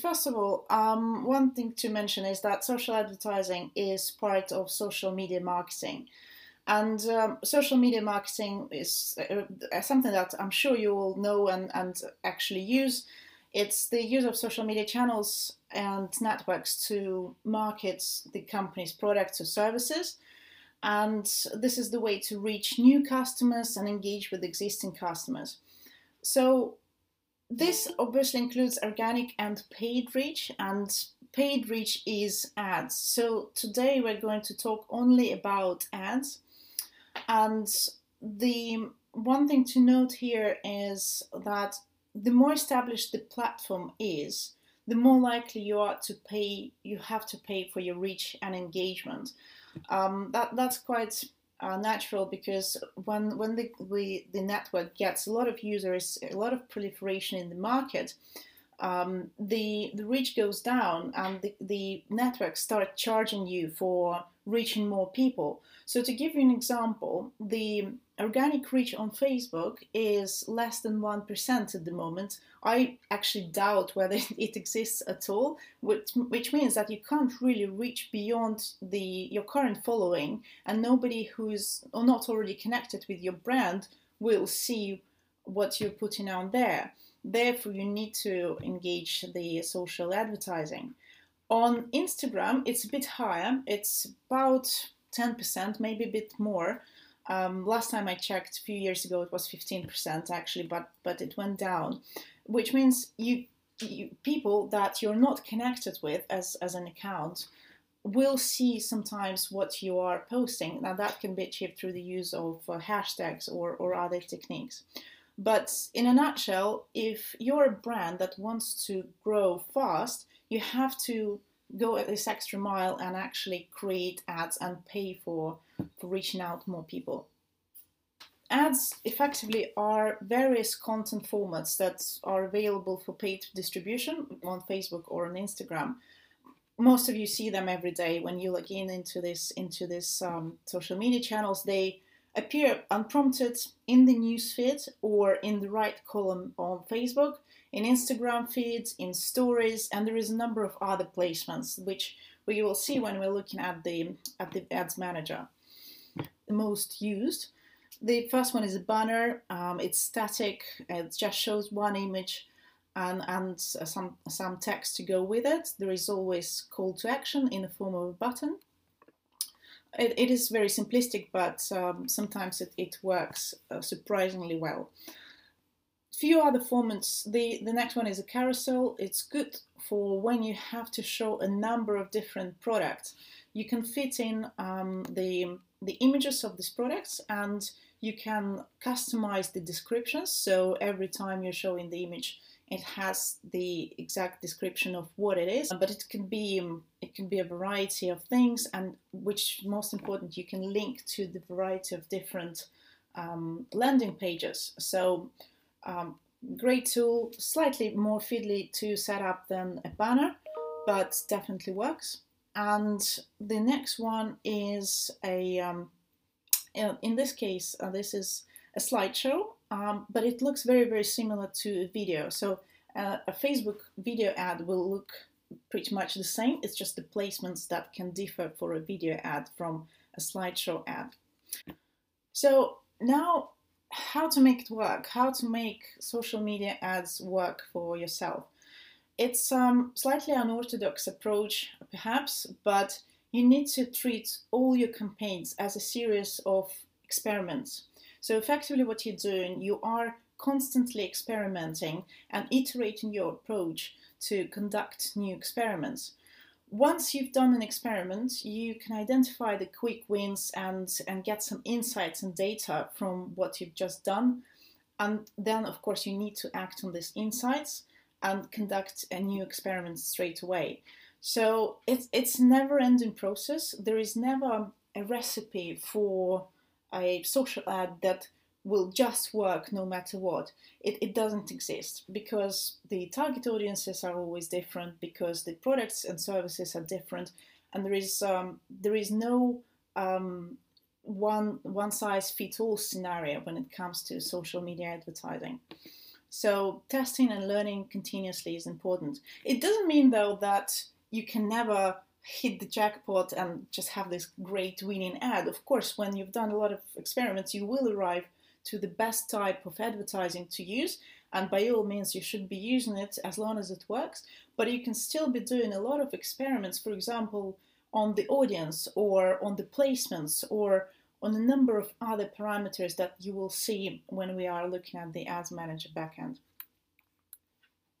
first of all, um, one thing to mention is that social advertising is part of social media marketing. And um, social media marketing is uh, something that I'm sure you all know and, and actually use. It's the use of social media channels and networks to market the company's products or services. And this is the way to reach new customers and engage with existing customers. So, this obviously includes organic and paid reach, and paid reach is ads. So, today we're going to talk only about ads. And the one thing to note here is that the more established the platform is, the more likely you are to pay. You have to pay for your reach and engagement. Um, that that's quite uh, natural because when when the we, the network gets a lot of users, a lot of proliferation in the market, um, the the reach goes down and the, the networks start charging you for reaching more people. So to give you an example, the organic reach on Facebook is less than 1% at the moment. I actually doubt whether it exists at all, which, which means that you can't really reach beyond the your current following and nobody who's not already connected with your brand will see what you're putting out there. Therefore, you need to engage the social advertising. On Instagram, it's a bit higher. It's about 10%, maybe a bit more. Um, last time I checked, a few years ago, it was 15% actually, but but it went down, which means you, you people that you're not connected with as as an account will see sometimes what you are posting. Now that can be achieved through the use of uh, hashtags or or other techniques. But in a nutshell, if you're a brand that wants to grow fast, you have to go this extra mile and actually create ads and pay for, for reaching out more people. Ads effectively are various content formats that are available for paid distribution on Facebook or on Instagram. Most of you see them every day when you log in into this into this um, social media channels. They appear unprompted in the news feed or in the right column on Facebook, in Instagram feeds, in stories, and there is a number of other placements which we will see when we're looking at the at the ads manager. The most used. The first one is a banner. Um, it's static. It just shows one image and, and some some text to go with it. There is always call to action in the form of a button it, it is very simplistic, but um, sometimes it, it works uh, surprisingly well. Few other formats. The, the next one is a carousel. It's good for when you have to show a number of different products. You can fit in um, the, the images of these products and you can customize the descriptions. So every time you're showing the image, it has the exact description of what it is, but it can be um, it can be a variety of things, and which most important, you can link to the variety of different um, landing pages. So um, great tool, slightly more fiddly to set up than a banner, but definitely works. And the next one is a um, in this case, uh, this is a slideshow um, but it looks very, very similar to a video. So uh, a Facebook video ad will look pretty much the same. It's just the placements that can differ for a video ad from a slideshow ad. So now how to make it work, how to make social media ads work for yourself. It's um, slightly unorthodox approach, perhaps, but you need to treat all your campaigns as a series of experiments. So effectively what you're doing, you are constantly experimenting and iterating your approach to conduct new experiments. Once you've done an experiment, you can identify the quick wins and, and get some insights and data from what you've just done. And then, of course, you need to act on these insights and conduct a new experiment straight away. So it's, it's never ending process. There is never a recipe for a social ad that will just work no matter what. It, it doesn't exist because the target audiences are always different, because the products and services are different, and there is um, there is no um, one one size fits all scenario when it comes to social media advertising. So testing and learning continuously is important. It doesn't mean though that you can never hit the jackpot and just have this great winning ad. Of course, when you've done a lot of experiments, you will arrive to the best type of advertising to use, and by all means, you should be using it as long as it works. But you can still be doing a lot of experiments, for example, on the audience or on the placements or on a number of other parameters that you will see when we are looking at the Ads Manager backend.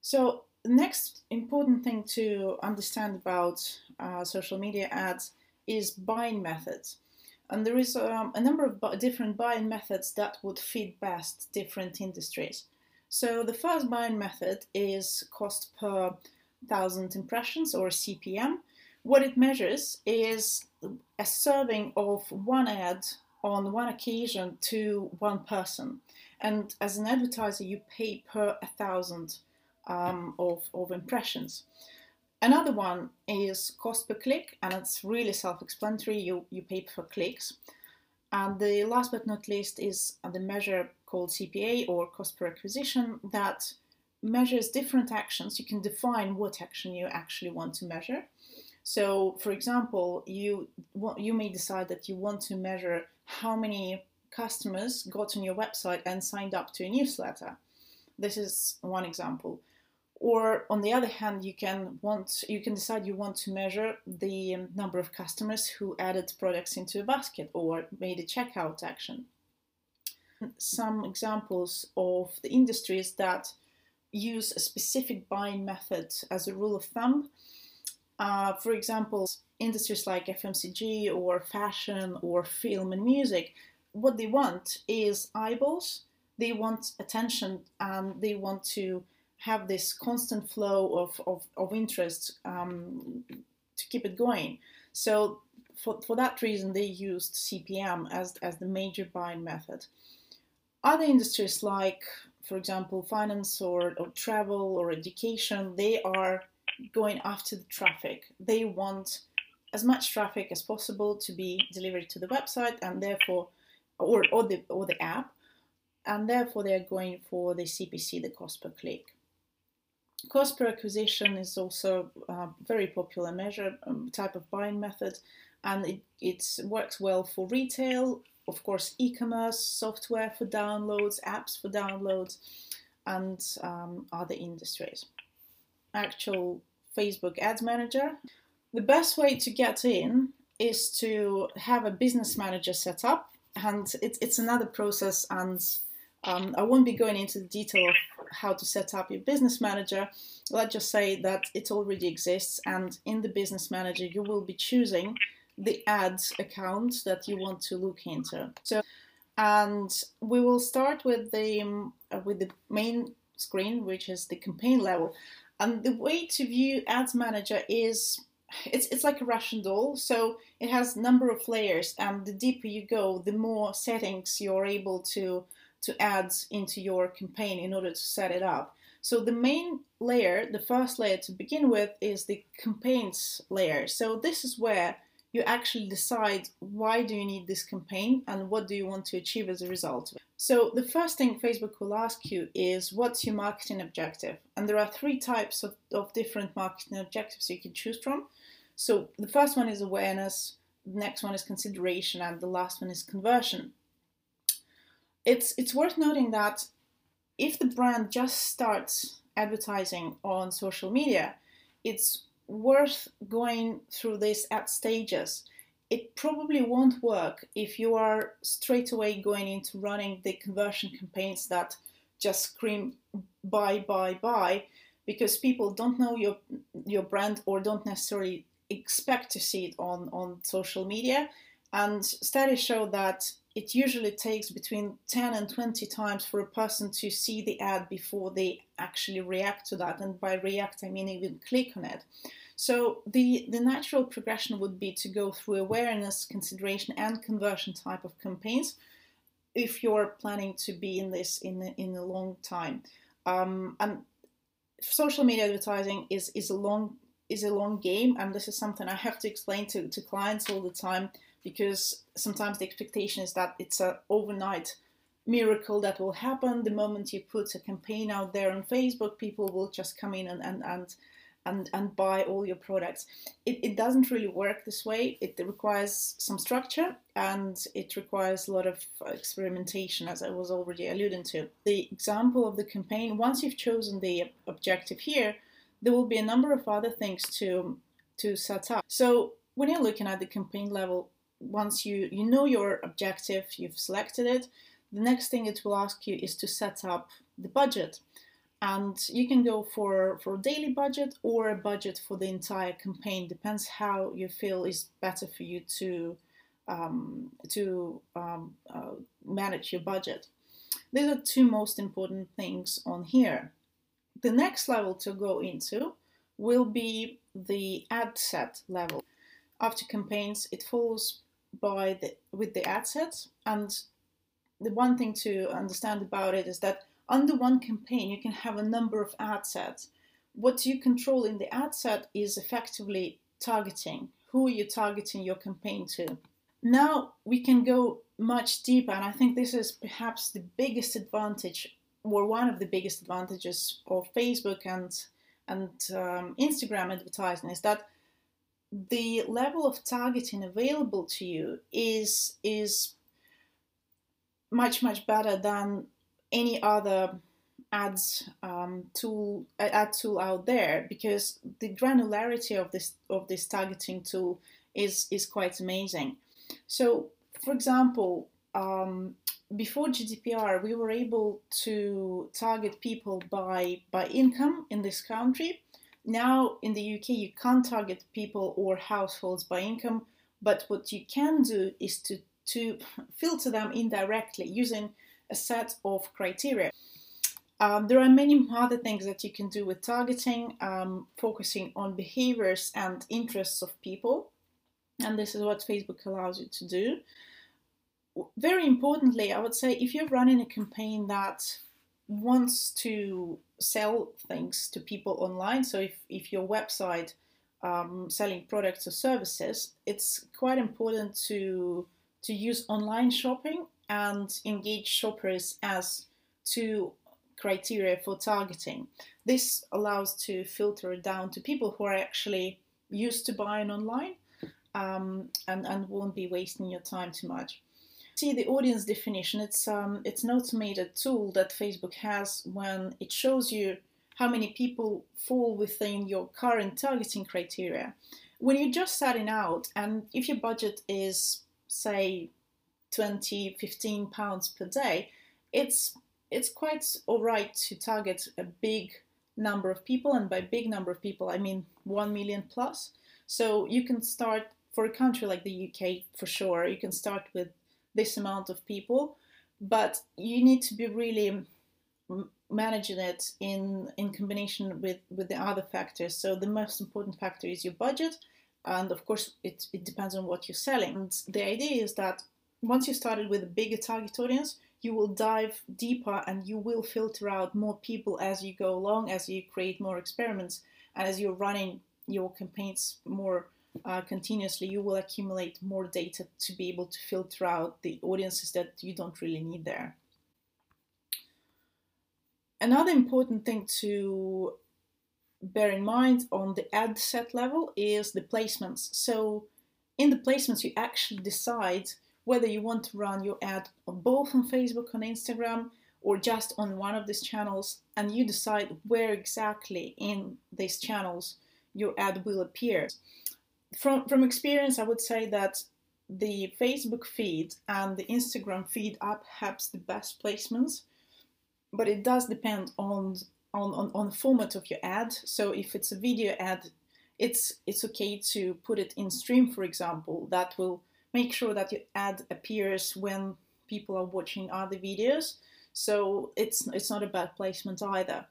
So the next important thing to understand about uh, social media ads is buying methods. And there is um, a number of different buying methods that would fit best different industries. So the first buying method is cost per thousand impressions or CPM. What it measures is a serving of one ad on one occasion to one person. And as an advertiser, you pay per a thousand um, of, of impressions. Another one is cost per click, and it's really self-explanatory. You, you pay per clicks. And the last but not least is the measure called CPA or cost per acquisition that measures different actions. You can define what action you actually want to measure. So, for example, you you may decide that you want to measure how many customers got on your website and signed up to a newsletter. This is one example. Or on the other hand, you can want you can decide you want to measure the number of customers who added products into a basket or made a checkout action. Some examples of the industries that use a specific buying method as a rule of thumb. Uh, for example, industries like FMCG or fashion or film and music, what they want is eyeballs. They want attention and they want to have this constant flow of, of, of interest um, to keep it going. So for, for that reason, they used CPM as, as the major buying method. Other industries like, for example, finance or, or travel or education, they are going after the traffic. They want as much traffic as possible to be delivered to the website and therefore, or, or, the, or the app, and therefore they are going for the CPC, the cost per click. Cost per acquisition is also a very popular measure um, type of buying method, and it, it works well for retail, of course, e-commerce, software for downloads, apps for downloads, and um, other industries. Actual Facebook Ads Manager. The best way to get in is to have a business manager set up, and it's it's another process and um, I won't be going into the detail of how to set up your business manager. Let's just say that it already exists, and in the business manager, you will be choosing the ads account that you want to look into. So, and we will start with the uh, with the main screen, which is the campaign level. And the way to view Ads Manager is it's it's like a Russian doll. So it has number of layers, and the deeper you go, the more settings you're able to to add into your campaign in order to set it up. So the main layer, the first layer to begin with, is the campaigns layer. So this is where you actually decide why do you need this campaign and what do you want to achieve as a result. So the first thing Facebook will ask you is what's your marketing objective? And there are three types of, of different marketing objectives you can choose from. So the first one is awareness, the next one is consideration, and the last one is conversion it's it's worth noting that if the brand just starts advertising on social media, it's worth going through this at stages. It probably won't work if you are straight away going into running the conversion campaigns that just scream buy, buy, buy, because people don't know your your brand or don't necessarily expect to see it on, on social media. And studies show that it usually takes between 10 and 20 times for a person to see the ad before they actually react to that. And by react, I mean even click on it. So the, the natural progression would be to go through awareness, consideration, and conversion type of campaigns if you're planning to be in this in, in a long time. Um, and social media advertising is, is a long is a long game, and this is something I have to explain to, to clients all the time because sometimes the expectation is that it's an overnight miracle that will happen the moment you put a campaign out there on Facebook. People will just come in and and and and, and buy all your products. It, it doesn't really work this way. It requires some structure and it requires a lot of experimentation, as I was already alluding to. The example of the campaign, once you've chosen the objective here, there will be a number of other things to, to set up. So when you're looking at the campaign level, once you, you know your objective, you've selected it, the next thing it will ask you is to set up the budget. And you can go for for a daily budget or a budget for the entire campaign. Depends how you feel is better for you to um, to um, uh, manage your budget. These are two most important things on here. The next level to go into will be the ad set level. After campaigns it follows by the with the ad sets and the one thing to understand about it is that under one campaign, you can have a number of ad sets. What you control in the ad set is effectively targeting. Who are you targeting your campaign to? Now we can go much deeper, and I think this is perhaps the biggest advantage, or one of the biggest advantages of Facebook and and um, Instagram advertising is that the level of targeting available to you is is much much better than any other ads um, tool ad tool out there because the granularity of this of this targeting tool is is quite amazing. So, for example, um, before GDPR, we were able to target people by by income in this country. Now in the UK, you can't target people or households by income, but what you can do is to to filter them indirectly using a set of criteria. Um, there are many other things that you can do with targeting, um, focusing on behaviors and interests of people. And this is what Facebook allows you to do. Very importantly, I would say if you're running a campaign that wants to sell things to people online, so if, if your website um, selling products or services, it's quite important to to use online shopping and engage shoppers as two criteria for targeting. This allows to filter down to people who are actually used to buying online um, and, and won't be wasting your time too much. See the audience definition, it's, um, it's an automated tool that Facebook has when it shows you how many people fall within your current targeting criteria. When you're just starting out and if your budget is say 20, 15 pounds per day, it's it's quite all right to target a big number of people, and by big number of people, I mean one million plus. So you can start for a country like the UK for sure. You can start with this amount of people, but you need to be really managing it in in combination with with the other factors. So the most important factor is your budget, and of course it, it depends on what you're selling. And the idea is that once you started with a bigger target audience, you will dive deeper and you will filter out more people as you go along, as you create more experiments, and as you're running your campaigns more uh, continuously, you will accumulate more data to be able to filter out the audiences that you don't really need there. Another important thing to bear in mind on the ad set level is the placements. So, in the placements, you actually decide whether you want to run your ad both on Facebook and Instagram or just on one of these channels, and you decide where exactly in these channels your ad will appear. From, from experience, I would say that the Facebook feed and the Instagram feed are perhaps the best placements, but it does depend on, on, on, on the format of your ad. So if it's a video ad, it's, it's okay to put it in stream, for example, that will make sure that your ad appears when people are watching other videos. So it's it's not a bad placement either.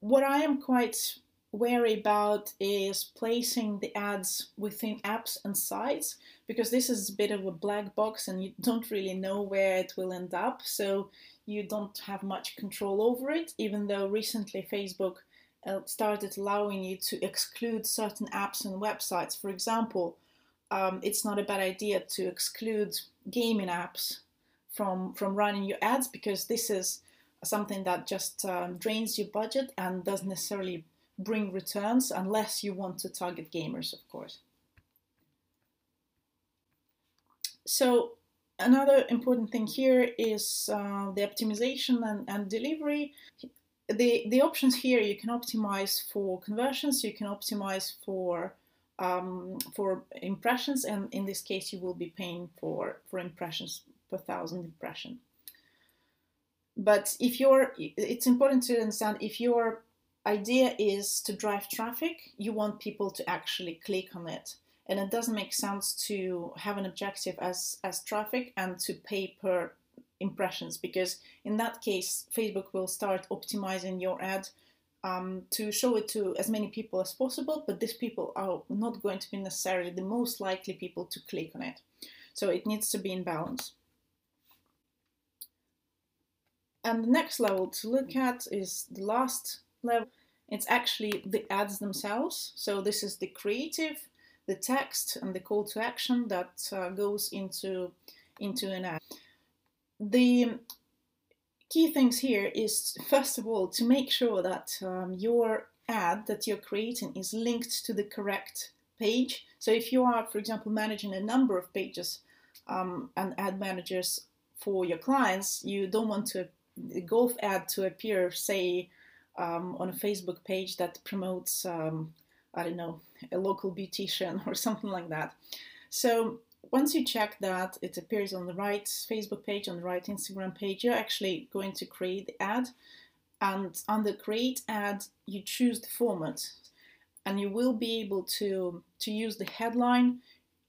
What I am quite wary about is placing the ads within apps and sites because this is a bit of a black box and you don't really know where it will end up. So you don't have much control over it, even though recently Facebook uh, started allowing you to exclude certain apps and websites. For example, um, it's not a bad idea to exclude gaming apps from from running your ads because this is something that just um, drains your budget and doesn't necessarily bring returns unless you want to target gamers, of course. So another important thing here is uh, the optimization and, and delivery. The, the options here you can optimize for conversions, you can optimize for um, for impressions, and in this case you will be paying for, for impressions per thousand impression. But if you're, it's important to understand if your idea is to drive traffic, you want people to actually click on it. And it doesn't make sense to have an objective as, as traffic and to pay per impressions because in that case, Facebook will start optimizing your ad um, to show it to as many people as possible, but these people are not going to be necessarily the most likely people to click on it. So it needs to be in balance. And the next level to look at is the last level. It's actually the ads themselves. So this is the creative, the text, and the call to action that uh, goes into, into an ad. The key things here is, first of all, to make sure that um, your ad that you're creating is linked to the correct page. So if you are, for example, managing a number of pages um, and ad managers for your clients, you don't want to the golf ad to appear, say, um, on a Facebook page that promotes, um, I don't know, a local beautician or something like that. So once you check that it appears on the right Facebook page, on the right Instagram page, you're actually going to create the ad. And under create ad, you choose the format and you will be able to, to use the headline.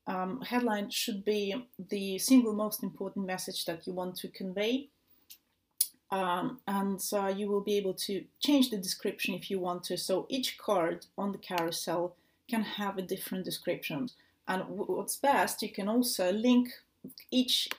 Um, headline should be the single most important message that you want to convey um, and uh, you will be able to change the description if you want to. So each card on the carousel can have a different description. And what's best, you can also link each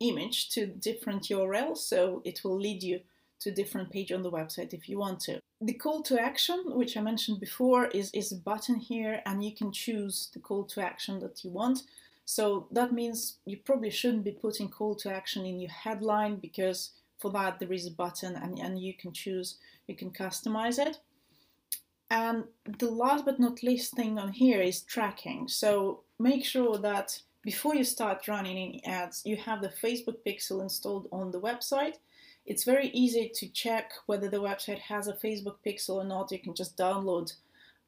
image to different URLs, so it will lead you to different page on the website if you want to. The call to action, which I mentioned before, is, is a button here, and you can choose the call to action that you want. So that means you probably shouldn't be putting call to action in your headline because for that there is a button and, and you can choose you can customize it and the last but not least thing on here is tracking so make sure that before you start running any ads you have the facebook pixel installed on the website it's very easy to check whether the website has a facebook pixel or not you can just download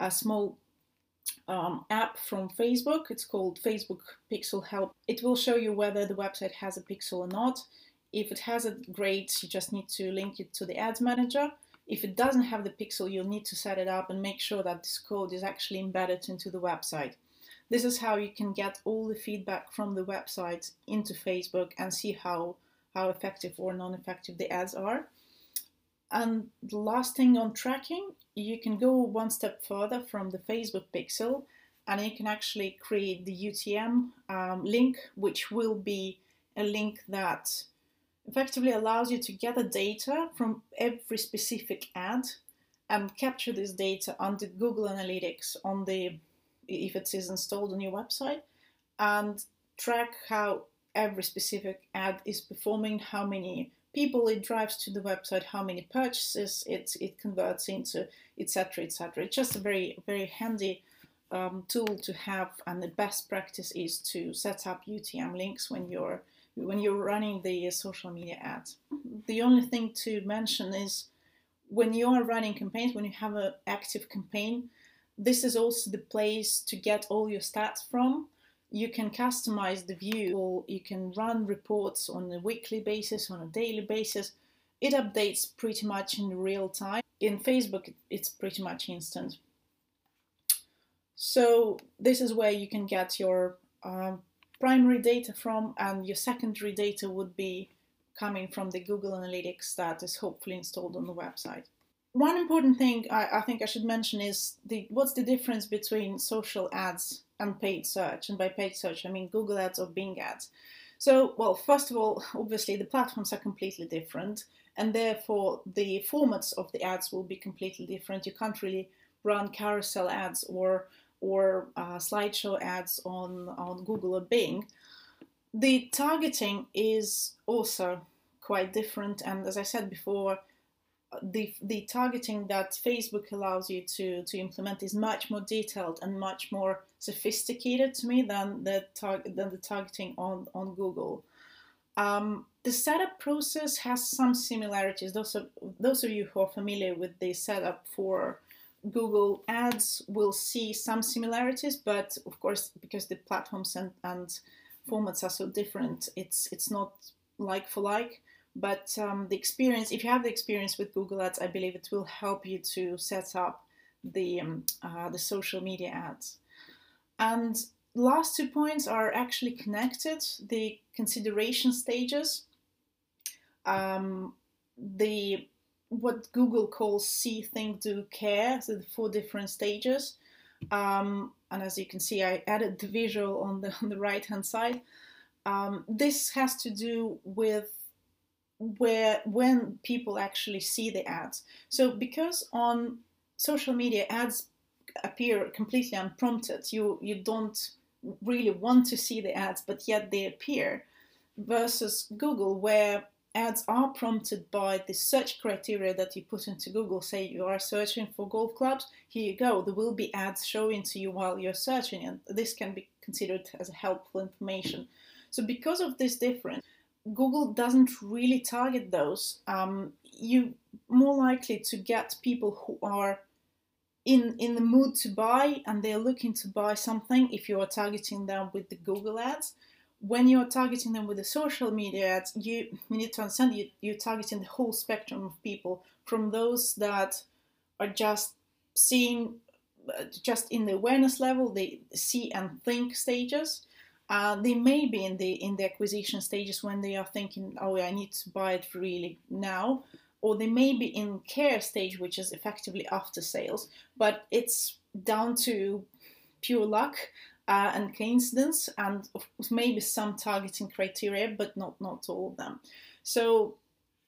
a small um, app from Facebook. It's called Facebook Pixel Help. It will show you whether the website has a pixel or not. If it has it, great, you just need to link it to the ads manager. If it doesn't have the pixel, you'll need to set it up and make sure that this code is actually embedded into the website. This is how you can get all the feedback from the website into Facebook and see how, how effective or non-effective the ads are. And the last thing on tracking, you can go one step further from the Facebook pixel and you can actually create the UTM um, link, which will be a link that effectively allows you to gather data from every specific ad and capture this data on the Google Analytics on the if it is installed on your website and track how every specific ad is performing, how many people it drives to the website, how many purchases it, it converts into, etc. etc. It's just a very very handy um, tool to have, and the best practice is to set up UTM links when you're when you're running the social media ads. The only thing to mention is when you are running campaigns, when you have an active campaign, this is also the place to get all your stats from. You can customize the view, or you can run reports on a weekly basis, on a daily basis. It updates pretty much in real time. In Facebook, it's pretty much instant. So this is where you can get your um, primary data from, and your secondary data would be coming from the Google Analytics that is hopefully installed on the website. One important thing I, I think I should mention is the what's the difference between social ads and paid search? And by paid search, I mean Google Ads or Bing Ads. So, well, first of all, obviously the platforms are completely different, and therefore the formats of the ads will be completely different. You can't really run carousel ads or or uh, slideshow ads on, on Google or Bing. the targeting is also quite different, and as I said before, the the targeting that Facebook allows you to to implement is much more detailed and much more sophisticated to me than the tar- than the targeting on on Google. Um, the setup process has some similarities. Those of those of you who are familiar with the setup for Google Ads will see some similarities, but of course, because the platforms and, and formats are so different, it's it's not like for like. But um, the experience, if you have the experience with Google Ads, I believe it will help you to set up the um, uh, the social media ads. And last two points are actually connected. The consideration stages, um, the what Google calls see, think, do, care, so the four different stages. Um, and as you can see, I added the visual on the on the right hand side. Um, this has to do with where when people actually see the ads. So because on social media ads appear completely unprompted, you you don't really want to see the ads, but yet they appear. Versus Google, where ads are prompted by the search criteria that you put into Google. Say you are searching for golf clubs, here you go. There will be ads showing to you while you're searching, and this can be considered as helpful information. So, because of this difference, Google doesn't really target those. Um, you more likely to get people who are in in the mood to buy and they're looking to buy something if you are targeting them with the Google ads. When you're targeting them with the social media ads, you, you need to understand you, you're targeting the whole spectrum of people from those that are just seeing uh, just in the awareness level, they see and think stages, uh, they may be in the in the acquisition stages when they are thinking, oh, I need to buy it really now, or they may be in care stage, which is effectively after sales. But it's down to pure luck uh, and coincidence, and maybe some targeting criteria, but not not all of them. So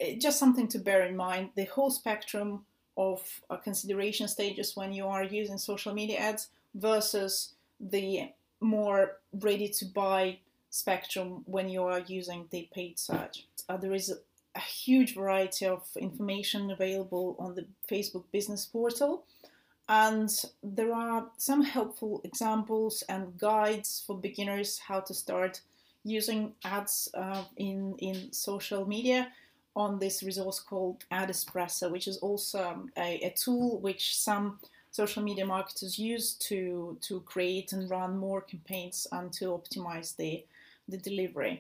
eh, just something to bear in mind: the whole spectrum of uh, consideration stages when you are using social media ads versus the more ready to buy spectrum when you are using the paid search. Uh, there is a, a huge variety of information available on the Facebook business portal. And there are some helpful examples and guides for beginners how to start using ads uh, in, in social media on this resource called Ad Espresso, which is also a, a tool which some social media marketers use to to create and run more campaigns and to optimize the the delivery.